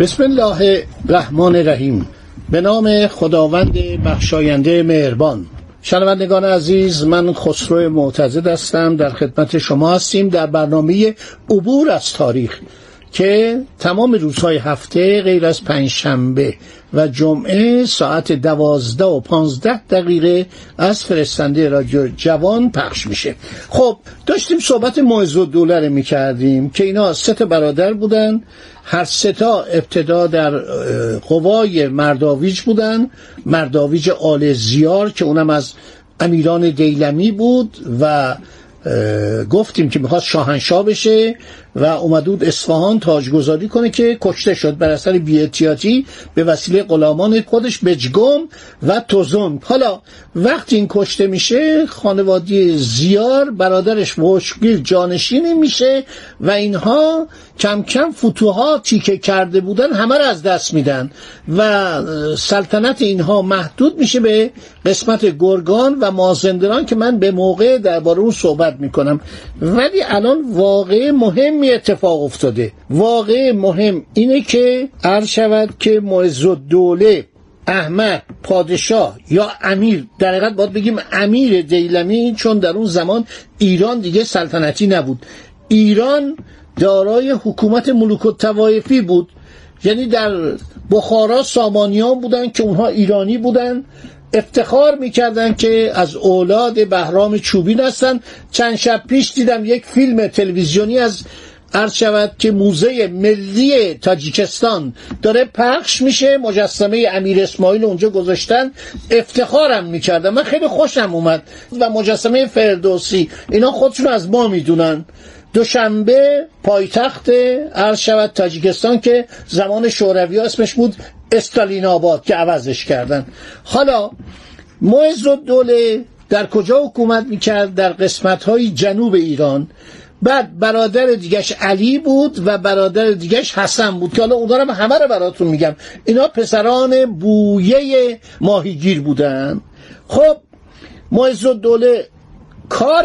بسم الله الرحمن الرحیم. به نام خداوند بخشاینده مهربان. شنوندگان عزیز من خسرو معتزد هستم. در خدمت شما هستیم در برنامه عبور از تاریخ. که تمام روزهای هفته غیر از پنجشنبه و جمعه ساعت دوازده و پانزده دقیقه از فرستنده رادیو جوان پخش میشه. خب داشتیم صحبت معز و دوله رو می‌کردیم که اینا سه برادر بودن. هر ستا ابتدا در قوای مرداویج بودن. مرداویج آل زیار که اونم از امیران دیلمی بود و گفتیم که می‌خواست شاهنشاه بشه. و اومده بود اصفهان تاجگذاری کنه که کشته شد بر اثر بی‌احتیاطی به وسیله غلامان خودش بجگم و توزون حالا وقتی این کشته میشه خانوادی زیار برادرش مشکل جانشین میشه و اینها کم کم فتوحاتی که کرده بودن همه را از دست میدن و سلطنت اینها محدود میشه به قسمت گرگان و مازندران که من به موقع درباره اون صحبت می‌کنم. ولی الان واقع مهم مهمی اتفاق افتاده. واقع مهم اینه که عرض شود که معز دوله احمد پادشاه یا امیر در حقیقت باید بگیم امیر دیلمی چون در اون زمان ایران دیگه سلطنتی نبود. ایران دارای حکومت ملوک و توایفی بود. یعنی در بخارا سامانیان بودن که اونها ایرانی بودن. افتخار می‌کردن که از اولاد بهرام چوبین هستن. چند شب پیش دیدم یک فیلم تلویزیونی از عرض شود که موزه ملی تاجیکستان داره پخش میشه. مجسمه امیر اسماعیل اونجا گذاشتن. افتخارم می‌کردم. من خیلی خوشم اومد. و مجسمه فردوسی اینا خودشون از ما می‌دونن. دوشنبه پایتخت عرض شود تاجیکستان که زمان شوروی اسمش بود استالین آباد که عوضش کردن. حالا معز دوله در کجا حکومت می‌کرد؟ در قسمت های جنوب ایران. بعد برادر دیگش علی بود و برادر دیگش حسن بود که حالا اونا رو همه رو براتون میگم. اینا پسران بویه ماهیگیر بودن. خب معز دوله کار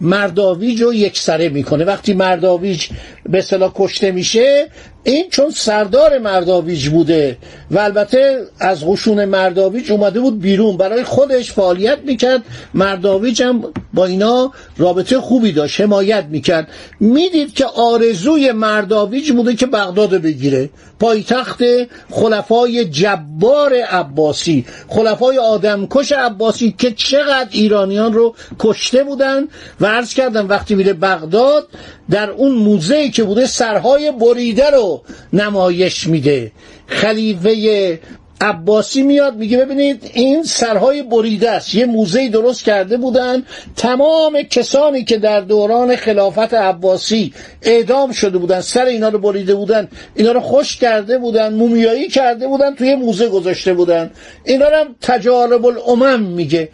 مرداویج رو یکسره می‌کنه. وقتی مرداویج به اصطلاح کشته میشه این چون سردار مرداویج بوده و البته از قشون مرداویج اومده بود بیرون برای خودش فعالیت می‌کرد. مرداویج هم با اینا رابطه خوبی داشت حمایت می‌کرد. می‌دید که آرزوی مرداویج بوده که بغداد بگیره. پایتخت خلفای جبار عباسی خلفای آدمکش عباسی که چقدر ایرانیان رو کشته بودن و عرض کردم وقتی میره بغداد در اون موزه که بوده سرهای بریده رو نمایش میده. خلیفه عباسی میاد میگه ببینید این سرهای بریده است. یه موزه درست کرده بودن. تمام کسانی که در دوران خلافت عباسی اعدام شده بودن سر اینا رو بریده بودن اینا رو خوش کرده بودن مومیایی کرده بودن توی موزه گذاشته بودن. اینا رو هم تجارب الامم میگه.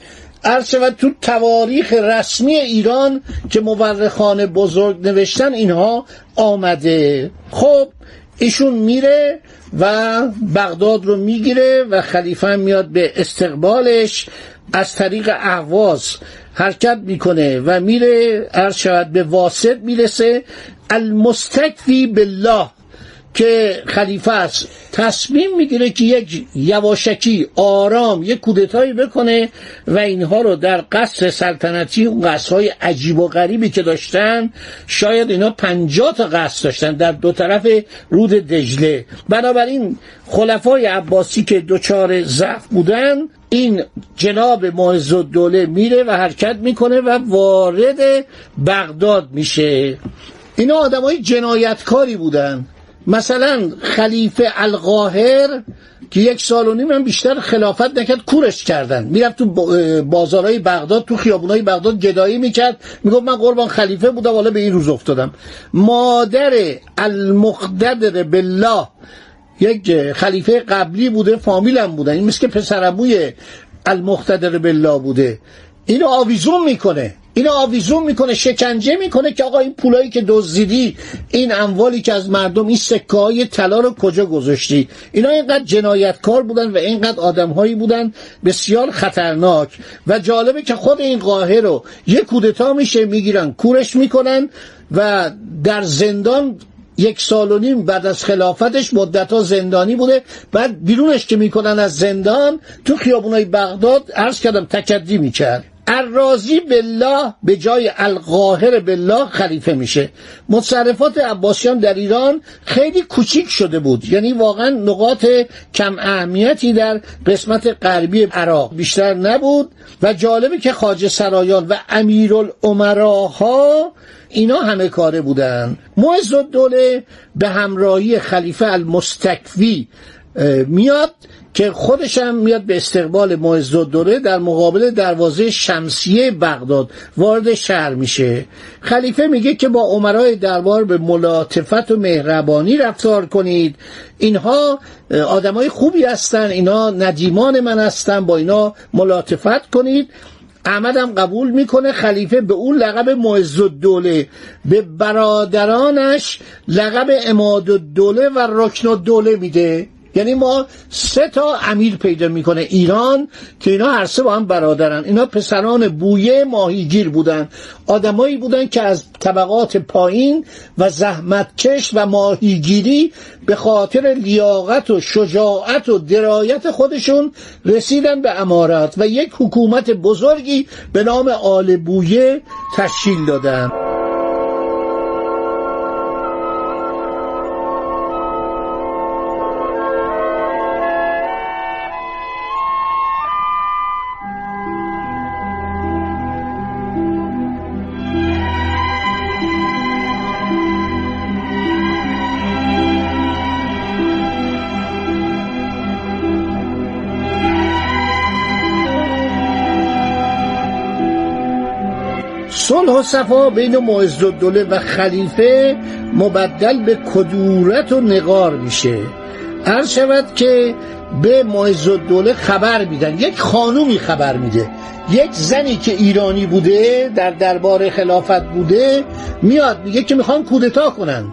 عرض شود تو تواریخ رسمی ایران که مورخان بزرگ نوشتن اینها آمده. خب ایشون میره و بغداد رو می‌گیره و خلیفه میاد به استقبالش. از طریق اهواز حرکت می‌کنه و میره عرض شود به واسط می‌رسه. المستکفی بالله. که خلیفه است تصمیم می‌گیره که یک یواشکی آرام یک کودتایی بکنه و اینها رو در قصر سلطنتی اون قصرهای عجیب و غریبی که داشتن شاید اینا پنجاه تا قصر داشتن در دو طرف رود دجله. بنابراین خلفای عباسی که دوچار ضعف بودن این جناب معز دوله میره و حرکت می‌کنه و وارد بغداد میشه. اینا آدمای جنایتکاری بودن. مثلا خلیفه القاهر که یک سال و نیم هم بیشتر خلافت نکرد کورش کردن. می‌رفت تو بازارهای بغداد تو خیابونهای بغداد گدایی می‌کرد. می‌گفت من قربان خلیفه بودم حالا به این روز افتادم. مادر المقتدر بالله یک خلیفه قبلی بوده فامیلم بودن این مثل که پسرموی المقتدر بالله بوده. اینو آویزون می‌کنه. اینو آویزون می‌کنه شکنجه می‌کنه که آقا این پولایی که دزدیدی این اموالی که از مردم این سکه های طلا رو کجا گذاشتی؟ اینا اینقدر جنایتکار بودن و اینقدر آدمهایی بودن بسیار خطرناک. و جالبه که خود این قاهر رو یه کودتا میشه می‌گیرن کورش می‌کنن و در زندان یک سال و نیم بعد از خلافتش مدت ها زندانی بوده. بعد بیرونش که می‌کنن از زندان تو خیابونای بغداد عرض کردم تکدی می‌کرد. الرازی بالله به جای القاهر بالله خلیفه میشه. متصرفات عباسیان در ایران خیلی کوچیک شده بود. یعنی واقعا نقاط کم اهمیتی در قسمت غربی عراق بیشتر نبود و جالبه که خاج سرایان و امیرالعمراها اینا همه کاره بودن. معز الدوله به همراهی خلیفه المستکوی میاد که خودش هم میاد به استقبال معز الدوله در مقابل دروازه شمسیه بغداد وارد شهر میشه. خلیفه میگه که با عمرای دربار به ملاطفت و مهربانی رفتار کنید. اینها آدمای خوبی هستن اینا ندیمان من هستن با اینا ملاطفت کنید. احمد هم قبول می‌کنه خلیفه به اون لقب معز الدوله به برادرانش لقب اماد الدوله و رکن الدوله میده. یعنی ما سه تا امیر پیدا می‌کنه ایران که اینا هر سه با هم برادرن. اینا پسران بویه ماهیگیر بودن. آدمایی بودن که از طبقات پایین و زحمتکش و ماهیگیری به خاطر لیاقت و شجاعت و درایت خودشون رسیدن به امارات و یک حکومت بزرگی به نام آل بویه تشکیل دادن. صلح و صفا بین معز الدوله و خلیفه مبدل به کدورت و نقار میشه. عرض شود که به معز الدوله خبر میدن. یک خانومی خبر میده. یک زنی که ایرانی بوده در دربار خلافت بوده میاد میگه که می‌خوان کودتا کنن.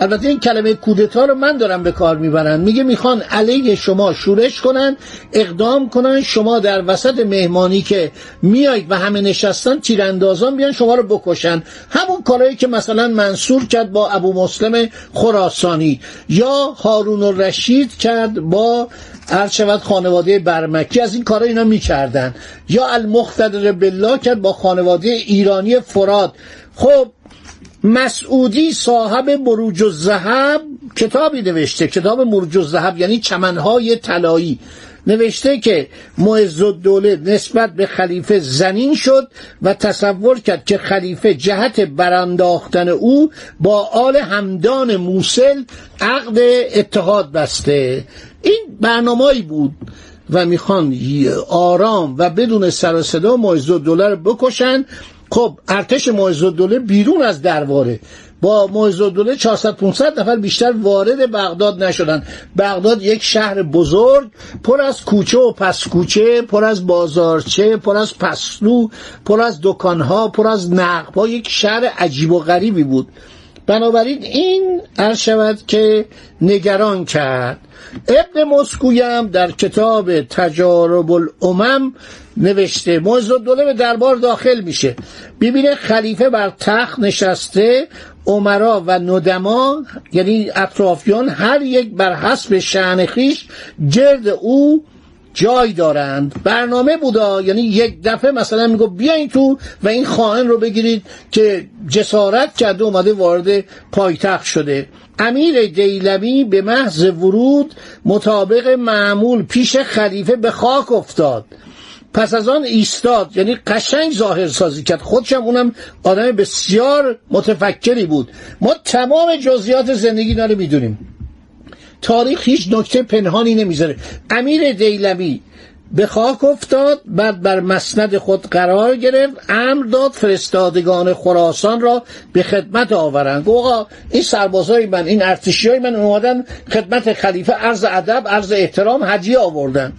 البته این کلمه کودتا رو من دارم به کار می‌برن میگه می‌خوان علیه شما شورش کنن اقدام کنن شما در وسط مهمانی که میایید و همه نشستن تیراندازان بیان شما رو بکشن. همون کارهایی که مثلا منصور کرد با ابو مسلم خراسانی. یا هارون الرشید کرد با هر خانواده برمکی. از این کارا اینا می‌کردن. یا المختدر بالله کرد با خانواده ایرانی فراد خب مسعودی صاحب مروج و زهب کتابی نوشته. کتاب مروج و زهب یعنی چمنهای طلایی. نوشته که معز الدوله نسبت به خلیفه زنین شد و تصور کرد که خلیفه جهت برانداختن او با آل همدان موسل عقد اتحاد بسته. این برنامه‌ای بود و می‌خوان آرام و بدون سر و صدا معز الدوله رو بکشن خب ارتش معز الدوله بیرون از درباره. با معز الدوله 400 500 نفر بیشتر وارد بغداد نشدن. بغداد یک شهر بزرگ پر از کوچه و پس کوچه پر از بازارچه پر از پسلو پر از دکانها پر از نقبها. یک شهر عجیب و غریبی بود. بنابراین این عرض شود که نگران کرد. ابن مسکویم در کتاب تجارب الامم نوشته معز الدوله به دربار داخل میشه. ببینه خلیفه بر تخت نشسته عمرا و ندما یعنی اطرافیان هر یک بر حسب شعن خیش گرد او جای دارند. برنامه بودا یعنی یک دفعه مثلا میگو بیاین تو و این خائن رو بگیرید که جسارت کرده اومده وارد پایتخت شده. امیر دیلمی به محض ورود مطابق معمول پیش خلیفه به خاک افتاد. پس از آن ایستاد یعنی قشنگ ظاهر سازی کرد. خودشم اونم آدم بسیار متفکری بود. ما تمام جزئیات زندگی رو می‌دونیم. تاریخ هیچ نکته پنهانی نمی‌ذاره. امیر دیلمی به خاک افتاد بعد بر مسند خود قرار گرفت امر داد فرستادگان خراسان را به خدمت آورند. گوها این سربازای من این ارتشی های من اومدن خدمت خلیفه عرض ادب عرض احترام هدیه آوردن.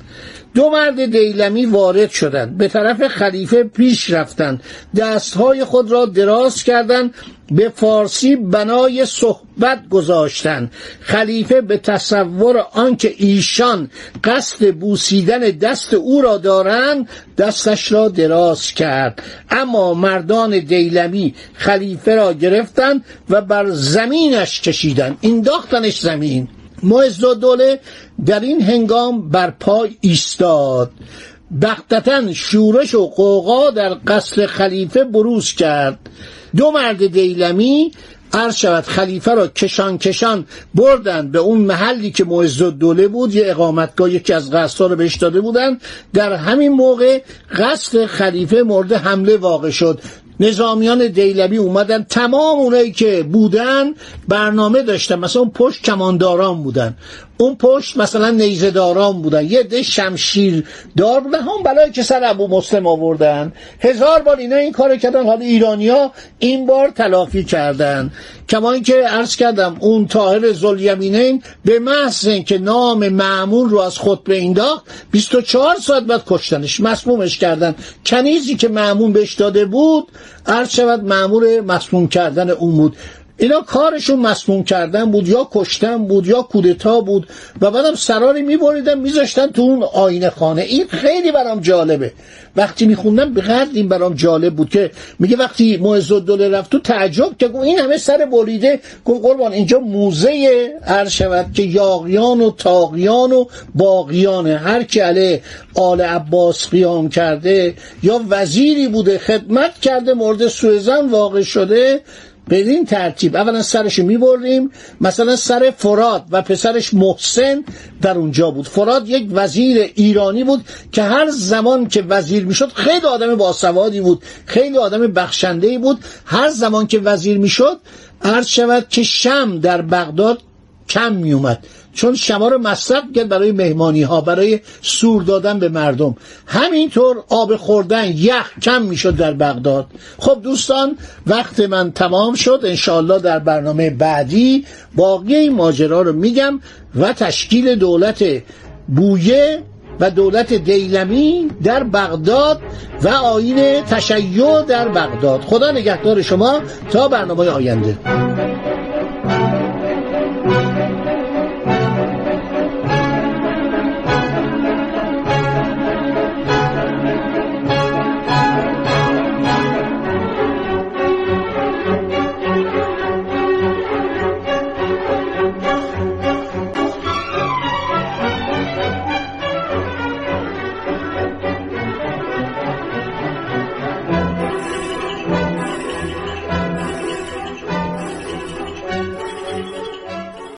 دو مرد دیلمی وارد شدند. به طرف خلیفه پیش رفتند. دستهای خود را دراز کردند. به فارسی بنای صحبت گذاشتند. خلیفه به تصور آنکه ایشان قصد بوسیدن دست او را دارند دستش را دراز کرد. اما مردان دیلمی خلیفه را گرفتند و بر زمینش کشیدند. انداختنش زمین. معز دوله در این هنگام بر پای ایستاد. بختتا شورش و قوقا در قصر خلیفه بروز کرد. دو مرد دیلمی عرض شود خلیفه را کشان کشان بردن به اون محلی که معز دوله بود. یه اقامتگاه یکی از قصدها رو بهش داده بودن. در همین موقع قصد خلیفه مورد حمله واقع شد. نظامیان دیلمی اومدن. تمام اونایی که بودن برنامه داشتن. مثلا اون پشت کمانداران بودن. اون پشت مثلا نیزداران بودن. یه ده شمشیر دار بودن. هم بلایی که سر ابو مسلم آوردن. هزار بار اینا این کار کردن. حالا ایرانیا این بار تلافی کردن. کما اینکه عرض کردم اون طاهر زلیمینین به محض اینکه نام معمون رو از خود به انداخت 24 ساعت بعد کشتنش مسمومش کردن. کنیزی که معمون بهش داده بود عرض شود معمور مسموم کردن اون بود. اینا کارشون مسموم کردن بود یا کشتن بود یا کودتا بود و بعدم سراری میبریدن میذاشتن تو اون آینه خانه. این خیلی برام جالبه. وقتی میخوندم به قدر این برام جالب بود که میگه وقتی معز الدوله رفت تو تعجب که این همه سر بریده. گفت قربان اینجا موزه هر شود که یاغیان و تاقیان و باقیانه هر کی علیه آل عباس قیام کرده یا وزیری بوده خدمت کرده مورد سوء واقع شده بدین ترتیب. اولا سرش می‌بریم مثلا سر فراد و پسرش محسن در اونجا بود. فراد یک وزیر ایرانی بود که هر زمان که وزیر می‌شد خیلی آدم باسوادی بود خیلی آدم بخشنده بود. هر زمان که وزیر می‌شد عرض شود که شم در بغداد کم میومد چون شما رو مصرف کرد برای مهمانی ها برای سور دادن به مردم. همینطور آب خوردن یخ کم می‌شد در بغداد. خب دوستان وقت من تمام شد. انشاالله در برنامه بعدی باقی این ماجرا رو میگم و تشکیل دولت بویه و دولت دیلمی در بغداد و آین تشیع در بغداد. خدا نگهدار شما. تا برنامه آینده.